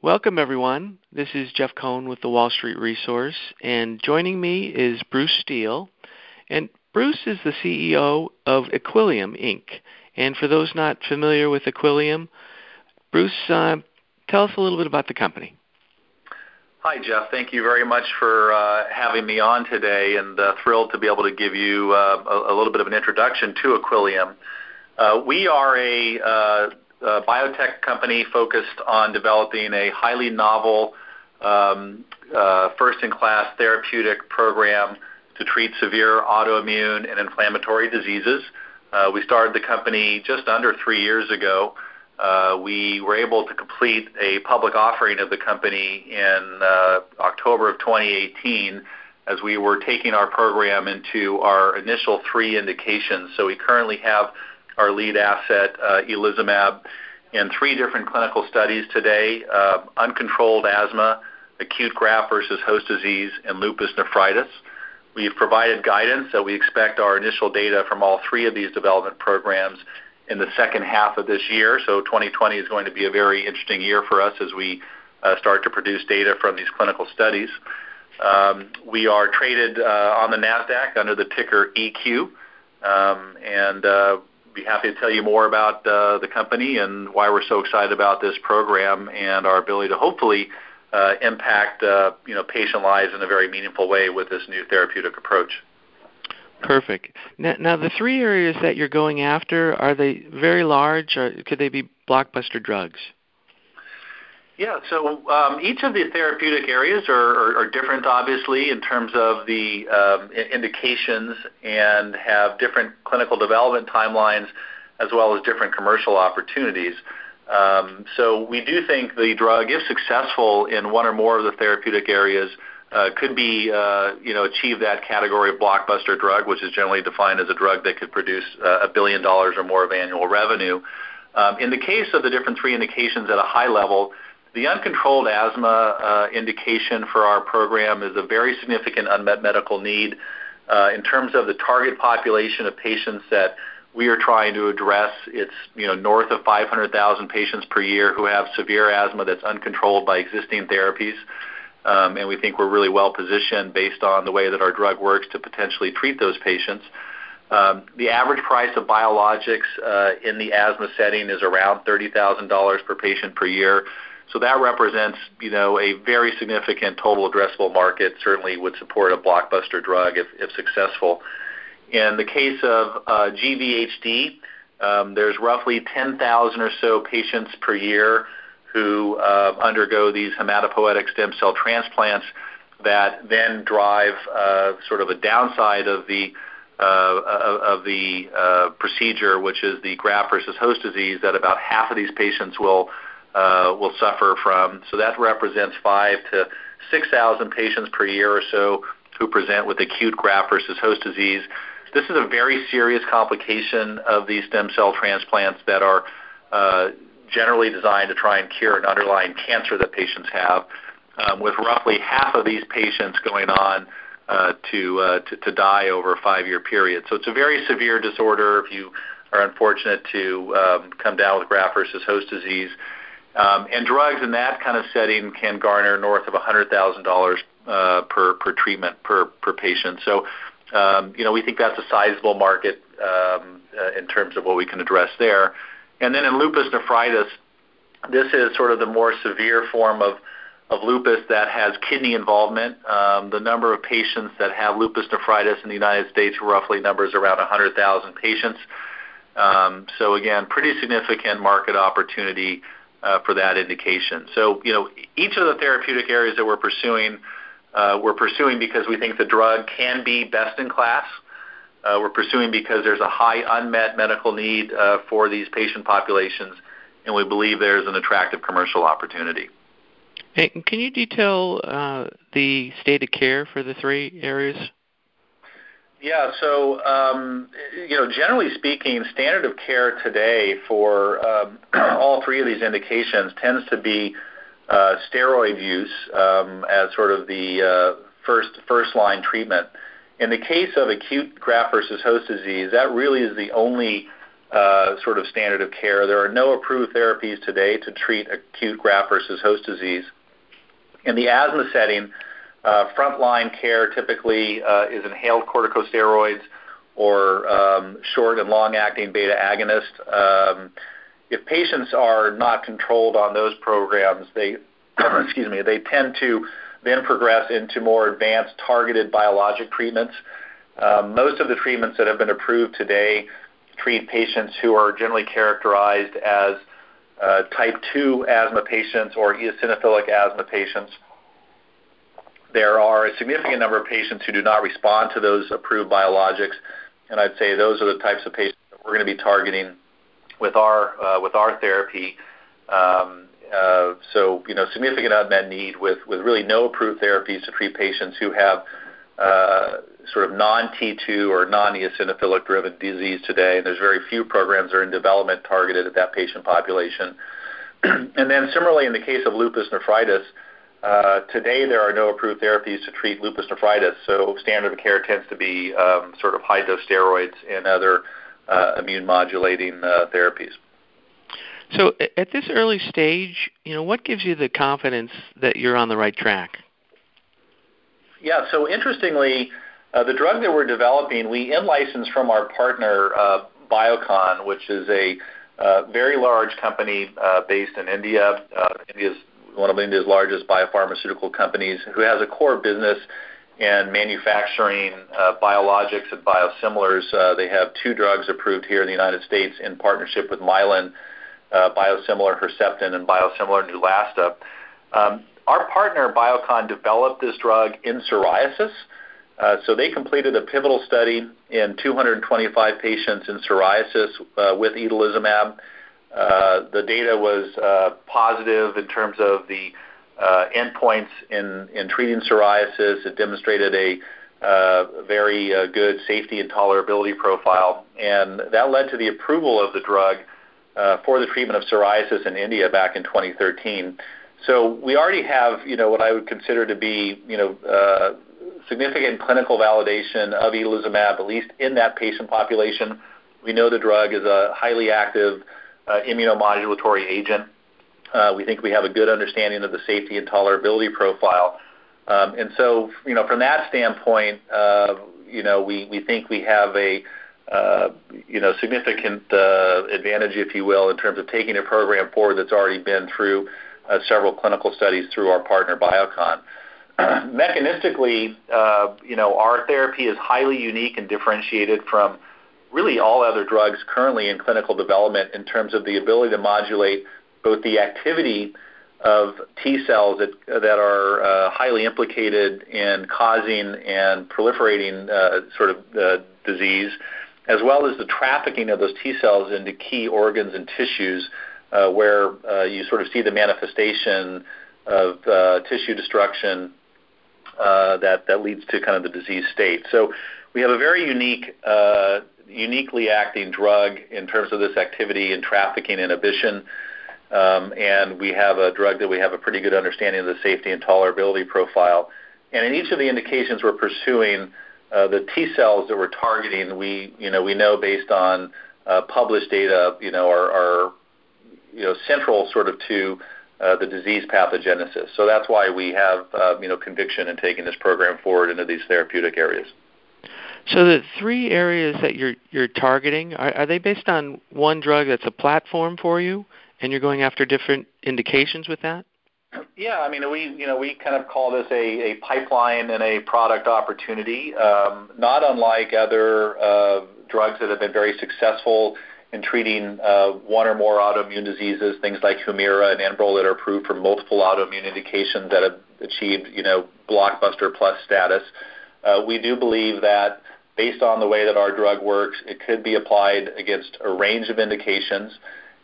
Welcome, everyone. This is Jeff Cohen with the Wall Street Resource, and joining me is Bruce Steel. And Bruce is the CEO of Equillium, Inc. And for those not familiar with Equillium, Bruce, uh, tell us a little bit about the company. Hi, Jeff. Thank you very much for uh, having me on today, and uh, thrilled to be able to give you uh, a, a, little bit of an introduction to Equillium. Uh, we are a uh, a biotech company focused on developing a highly novel, um, uh, first-in-class therapeutic program to treat severe autoimmune and inflammatory diseases. Uh, we started the company just under three years ago. Uh, we were able to complete a public offering of the company in October of 2018 as we were taking our program into our initial three indications. So we currently have our lead asset, uh, itolizumab, in three different clinical studies today, uh, uncontrolled asthma, acute graft versus host disease, and lupus nephritis. We've provided guidance that we expect our initial data from all three of these development programs in the second half of this year. So 2020 is going to be a very interesting year for us as we uh, start to produce data from these clinical studies. Um, we are traded uh, on the NASDAQ under the ticker EQ, um, and uh, be happy to tell you more about uh, the company and why we're so excited about this program and our ability to hopefully uh, impact uh, you know patient lives in a very meaningful way with this new therapeutic approach. Perfect. Now, now, the three areas that you're going after are they very large, or could they be blockbuster drugs? Yeah, so um, each of the therapeutic areas are, different, obviously, in terms of the um, indications and have different clinical development timelines as well as different commercial opportunities. Um, so we do think the drug, if successful in one or more of the therapeutic areas, uh, could be, uh, you know, achieve that category of blockbuster drug, which is generally defined as a drug that could produce uh, a billion dollars or more of annual revenue. In the case of the different three indications at a high level, the uncontrolled asthma uh, indication for our program is a very significant unmet medical need uh, in terms of the target population of patients that we are trying to address. It's you know north of 500,000 patients per year who have severe asthma that's uncontrolled by existing therapies. Um, and we think we're really well positioned based on the way that our drug works to potentially treat those patients. Um, the average price of biologics uh, in the asthma setting is around $30,000 per patient per year. So that represents, you know, a very significant total addressable market. Certainly would support a blockbuster drug if, successful. In the case of uh, GVHD, um, there's roughly 10,000 or so patients per year who uh, undergo these hematopoietic stem cell transplants that then drive uh, sort of a downside of the procedure, which is the graft versus host disease, that about half of these patients will will suffer from. So that represents five to 6,000 patients per year or so who present with acute graft versus host disease. This is a very serious complication of these stem cell transplants that are uh, generally designed to try and cure an underlying cancer that patients have, um, with roughly half of these patients going on uh, to, uh, die over a five-year period. So it's a very severe disorder. If you are unfortunate to um, come down with graft versus host disease, drugs in that kind of setting can garner north of $100,000 uh, per per treatment per patient. So, um, you know, we think that's a sizable market um, uh, in terms of what we can address there. And then in lupus nephritis, this is sort of the more severe form of lupus that has kidney involvement. Um, the number of patients that have lupus nephritis in the United States roughly numbers around 100,000 patients. Um, so again, pretty significant market opportunity for that indication. So, you know, each of the therapeutic areas that we're pursuing, uh, we're pursuing because we think the drug can be best in class. Uh, we're pursuing because there's a high unmet medical need uh, for these patient populations, and we believe there's an attractive commercial opportunity. Can you detail uh, the state of care for the three areas? Yeah. So, um, you know, generally speaking, standard of care today for um, all three of these indications tends to be uh, steroid use um, as sort of the uh, first first line treatment. In the case of acute graft versus host disease, that really is the only uh, sort of standard of care. There are no approved therapies today to treat acute graft versus host disease. In the asthma setting, frontline care typically uh, is inhaled corticosteroids or um, short and long-acting beta agonist. Um, if patients are not controlled on those programs, they tend to then progress into more advanced targeted biologic treatments. Um, most of the treatments that have been approved today treat patients who are generally characterized as uh, type 2 asthma patients or eosinophilic asthma patients. There are a significant number of patients who do not respond to those approved biologics, and I'd say those are the types of patients that we're going to be targeting with our uh, therapy. Um, uh, so, you know, significant unmet need with, really no approved therapies to treat patients who have uh, sort of non-T2 or non-eosinophilic driven disease today. And there's very few programs that are in development targeted at that patient population. and then similarly, in the case of lupus nephritis, uh, today there are no approved therapies to treat lupus nephritis. So standard of care tends to be um, sort of high dose steroids and other uh, immune modulating uh, therapies. So at this early stage, you know, what gives you the confidence that you're on the right track? Yeah, so interestingly, the drug that we're developing, we in-licensed from our partner uh, Biocon, which is a uh, very large company uh, based in India. Uh, India's one of India's largest biopharmaceutical companies, who has a core business in manufacturing uh, biologics and biosimilars. Uh, they have two drugs approved here in the United States in partnership with Mylan uh, biosimilar Herceptin and biosimilar Neulasta. Um, our partner Biocon developed this drug in psoriasis. So they completed a pivotal study in 225 patients in psoriasis with itolizumab. Uh, the data was uh, positive in terms of the uh, endpoints in, in treating psoriasis. It demonstrated a very good safety and tolerability profile, and that led to the approval of the drug for the treatment of psoriasis in India back in 2013. So we already have, you know, what I would consider to be, you know, significant clinical validation of itolizumab, at least in that patient population. We know the drug is a highly active immunomodulatory agent. Uh, we think we have a good understanding of the safety and tolerability profile. Um, and so, you know, from that standpoint, uh, you know, we, think we have a uh, you know, significant advantage, if you will, in terms of taking a program forward that's already been through several clinical studies through our partner Biocon. Mechanistically, you know, our therapy is highly unique and differentiated from really all other drugs currently in clinical development in terms of the ability to modulate both the activity of T cells that are uh, highly implicated in causing and proliferating uh, sort of uh, disease, as well as the trafficking of those T cells into key organs and tissues where you sort of see the manifestation of tissue destruction that, that leads to kind of the disease state. So we have a very unique, uh, uniquely acting drug in terms of this activity and trafficking inhibition. Um, and we have a drug that we have a pretty good understanding of the safety and tolerability profile. And in each of the indications we're pursuing, uh, the T cells that we're targeting, we you know we know based on uh, published data, you know are, are you know central sort of to uh, the disease pathogenesis. So that's why we have uh, you know conviction in taking this program forward into these therapeutic areas. So the three areas that you're you're targeting are, are they based on one drug that's a platform for you, and you're going after different indications with that? Yeah, I mean, we you know we kind of call this a, a pipeline and a product opportunity, um, not unlike other uh, drugs that have been very successful in treating uh, one or more autoimmune diseases, things like Humira and Enbrel that are approved for multiple autoimmune indications that have achieved you know blockbuster plus status. Uh, we do believe that based on the way that our drug works, it could be applied against a range of indications.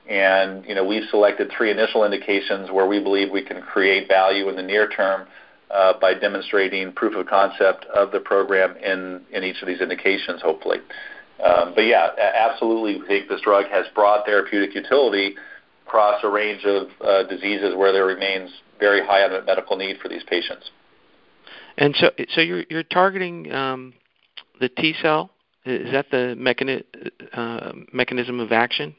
And you know, we've selected three initial indications where we believe we can create value in the near term uh, by demonstrating proof of concept of the program in, in each of these indications, hopefully. Um, but yeah, absolutely, we think this drug has broad therapeutic utility across a range of uh, diseases where there remains very high unmet medical need for these patients. And so, so you're you're targeting um, the T cell Is that the mechani- uh, mechanism of action?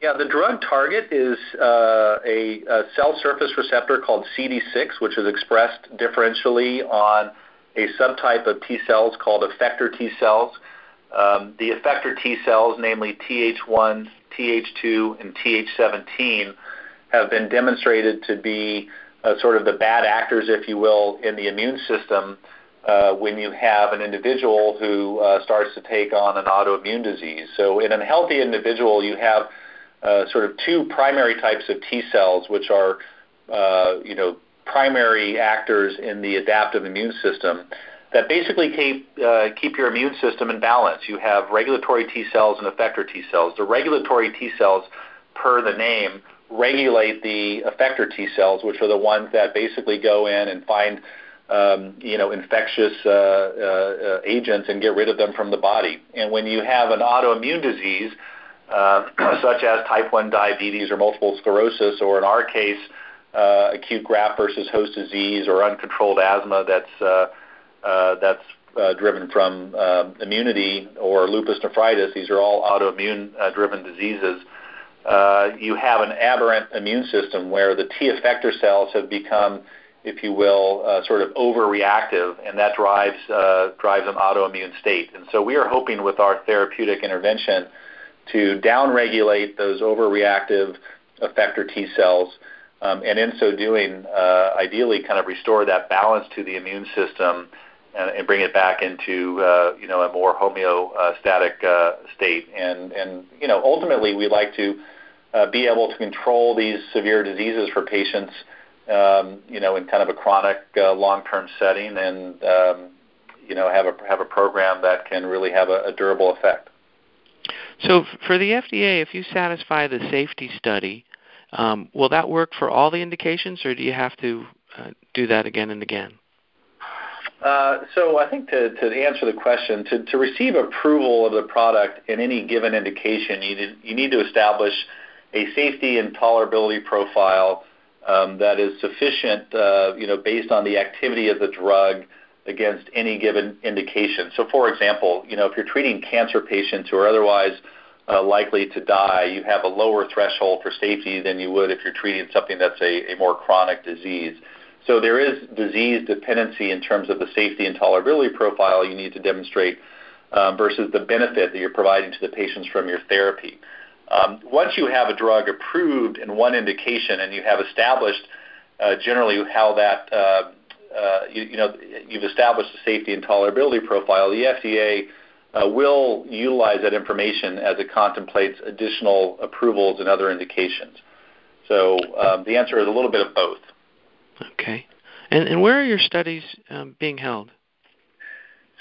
Yeah, the drug target is uh, a, a, cell surface receptor called CD6, which is expressed differentially on a subtype of T cells called effector T cells. Um, the effector T cells, namely Th1, Th2, and Th17, have been demonstrated to be uh, sort of the bad actors, if you will, in the immune system uh, when you have an individual who uh, starts to take on an autoimmune disease. So, in a healthy individual, you have uh, sort of two primary types of T cells, which are, uh, you know, primary actors in the adaptive immune system that basically keep uh, keep your immune system in balance. You have regulatory T cells and effector T cells. The regulatory T cells, per the name, regulate the effector T cells, which are the ones that basically go in and find Um, you know infectious uh, uh, agents and get rid of them from the body. And when you have an autoimmune disease, uh, such as type 1 diabetes or multiple sclerosis, or in our case, uh, acute graft versus host disease or uncontrolled asthma that's uh, uh, that's driven from immunity or lupus nephritis. These are all autoimmune driven diseases. You have an aberrant immune system where the T effector cells have become, if you will, uh, sort of overreactive, and that drives uh, an autoimmune state. And so we are hoping with our therapeutic intervention to downregulate those overreactive effector T cells, um, and in so doing, uh, ideally, kind of restore that balance to the immune system and, bring it back into you know a more homeostatic state. Ultimately, we'd like to be able to control these severe diseases for patients. Um, you know, in kind of a chronic, uh, long-term setting, and um, you know, have a have a program that can really have a, a durable effect. So for the FDA, if you satisfy the safety study, um, will that work for all the indications, or do you have to uh, do that again and again? Uh, so I think to, to answer the question, to, to receive approval of the product in any given indication, you need, you need to establish a safety and tolerability profile that is sufficient, uh, based on the activity of the drug against any given indication. So, for example, if you're treating cancer patients who are otherwise uh, likely to die, you have a lower threshold for safety than you would if you're treating something that's a, more chronic disease. So there is disease dependency in terms of the safety and tolerability profile you need to demonstrate um, versus the benefit that you're providing to the patients from your therapy. Um, once you have a drug approved in one indication and you have established uh, generally how that uh, uh, you, you, know, you've established a safety and tolerability profile, the FDA will utilize that information as it contemplates additional approvals and other indications. So um, the answer is a little bit of both. Okay. Where are your studies um, being held?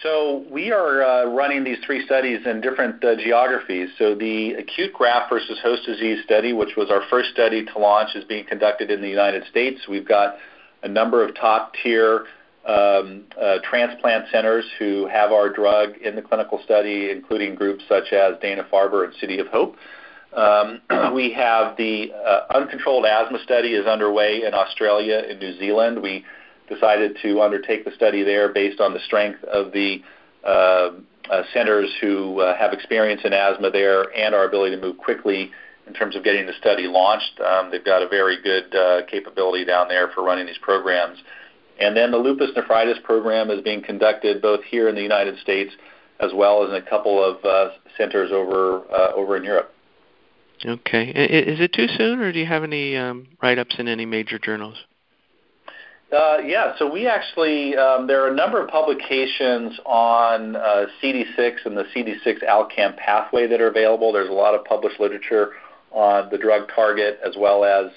So we are uh, running these three studies in different uh, geographies. So the acute graft versus host disease study, which was our first study to launch, is being conducted in the United States. We've got a number of top tier um, uh, transplant centers who have our drug in the clinical study, including groups such as Dana Farber and City of Hope. Um, we have the uncontrolled asthma study is underway in Australia and New Zealand. We decided to undertake the study there based on the strength of the uh, uh, centers who uh, have experience in asthma there and our ability to move quickly in terms of getting the study launched. Um, they've got a very good capability down there for running these programs. And then the lupus nephritis program is being conducted both here in the United States as well as in a couple of centers over over in Europe. Okay. Is it too soon, or do you have any um, write-ups in any major journals? Uh, yeah, so we actually um, there are a number of publications on uh, CD6 and the CD6 ALCAM pathway that are available. There's a lot of published literature on the drug target as well as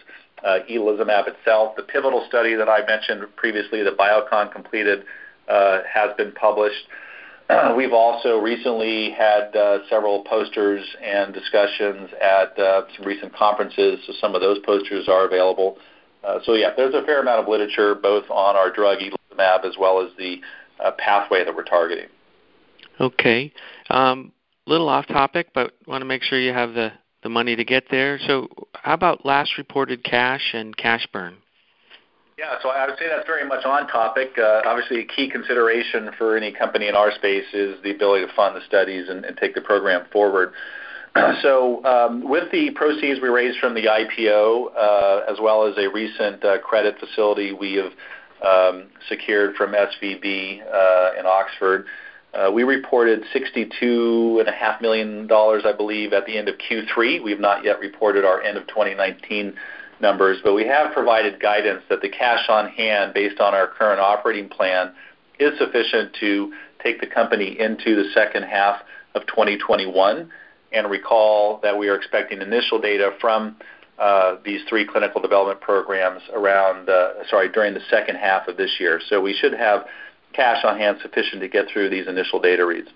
uh, itolizumab itself. The pivotal study that I mentioned previously that Biocon completed uh, has been published. Uh, we've also recently had uh, several posters and discussions at uh, some recent conferences, so some of those posters are available. Uh, so yeah, there's a fair amount of literature both on our drug itolizumab as well as the uh, pathway that we're targeting. Okay. Um, little off topic, but want to make sure you have the the money to get there. So, how about last reported cash and cash burn? Yeah, so I would say that's very much on topic. Uh, obviously, a key consideration for any company in our space is the ability to fund the studies and, and take the program forward. so, um, with the proceeds we raised from the IPO, uh, as well as a recent uh, credit facility we have um, secured from SVB uh, in Oxford, we reported $62.5 million, I believe, at the end of Q3. We have not yet reported our end of 2019 numbers, but we have provided guidance that the cash on hand, based on our current operating plan, is sufficient to take the company into the second half of 2021. And recall that we are expecting initial data from uh, these three clinical development programs around, sorry, during the second half of this year. So we should have cash on hand sufficient to get through these initial data reads.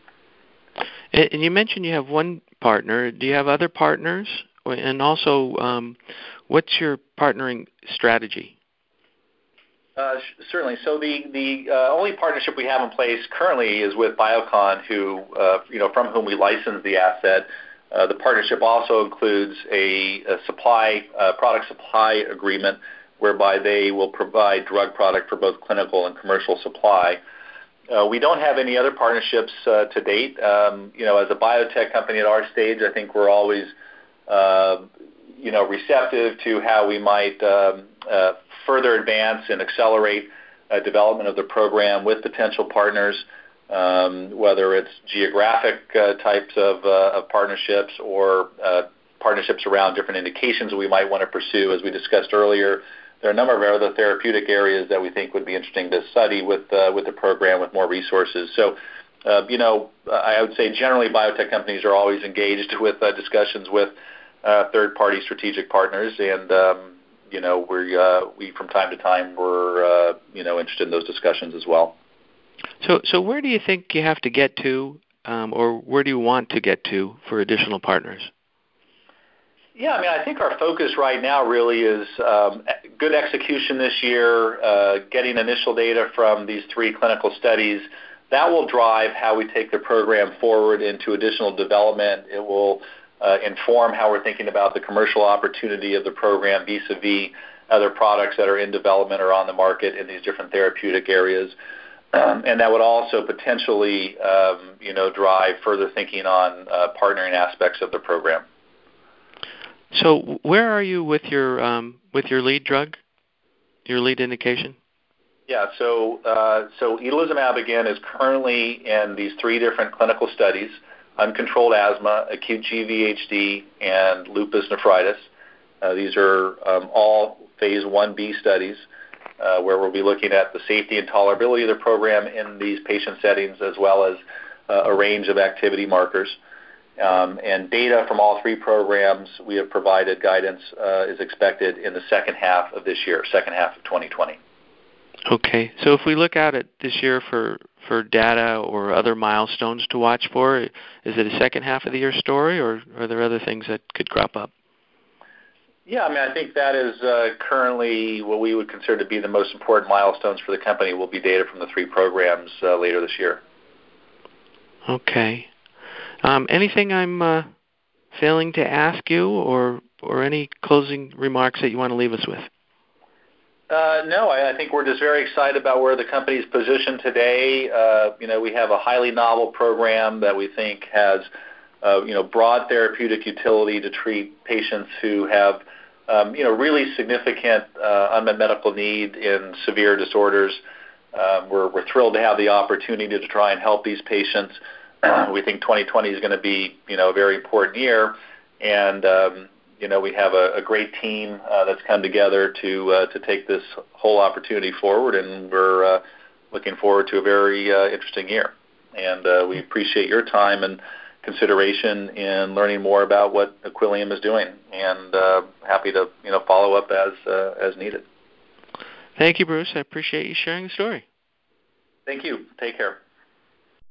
And you mentioned you have one partner. Do you have other partners? And also, um, what's your partnering strategy? Uh, certainly. So the uh, only partnership we have in place currently is with Biocon, uh, from whom we license the asset. The partnership also includes a, product supply agreement whereby they will provide drug product for both clinical and commercial supply. We don't have any other partnerships to date. Um, as a biotech company at our stage, I think we're always, receptive to how we might um, further advance and accelerate uh, development of the program with potential partners, um, whether it's geographic uh, types of, uh, partnerships or partnerships around different indications we might want to pursue, as we discussed earlier there are a number of other therapeutic areas that we think would be interesting to study with the program with more resources. So, you know, I would say generally biotech companies are always engaged with discussions with third-party strategic partners, and um, you know, we uh, we from time to time we're uh, you know interested in those discussions as well. So, so where do you think you have to get to, um, or where do you want to get to for additional partners? Yeah, I mean, I think our focus right now really is um, good execution this year, uh, getting initial data from these three clinical studies. That will drive how we take the program forward into additional development. It will inform how we're thinking about the commercial opportunity of the program vis-a-vis other products that are in development or on the market in these different therapeutic areas. And that would also potentially, um, you know, drive further thinking on uh, partnering aspects of the program. So where are you with your um, with your lead drug, your lead indication? Yeah, so uh, so itolizumab again is currently in these three different clinical studies: uncontrolled asthma, acute GVHD, and lupus nephritis. Uh, these are um, all phase 1b studies uh, where we'll be looking at the safety and tolerability of the program in these patient settings, as well as uh, a range of activity markers. Um, and data from all three programs we have provided guidance is expected in the second half of this year, second half of 2020. Okay, so if we look out at this year for for data or other milestones to watch for, is it a second half of the year story, or are there other things that could crop up? Yeah, I mean, I think that is uh, currently what we would consider to be the most important milestones for the company. Will be data from the three programs uh, later this year. Okay. Um, anything I'm uh, failing to ask you, or or any closing remarks that you want to leave us with? Uh, no, I, think we're just very excited about where the company is positioned today. Uh, you know, we have a highly novel program that we think has, uh, you know, broad therapeutic utility to treat patients who have, um, you know, really significant unmet medical need in severe disorders. Um, we're, thrilled to have the opportunity to try and help these patients. we think 2020 is to be, you know, a very important year, um, you know we have a, a great team uh, that's come together to uh, to take this whole opportunity forward, and we're uh, looking forward to a very uh, interesting year. And uh, we appreciate your time and consideration in learning more about what Equillium is doing, and uh, happy to you know follow up as uh, as needed. Thank you, Bruce. I appreciate you sharing the story. Thank you. Take care.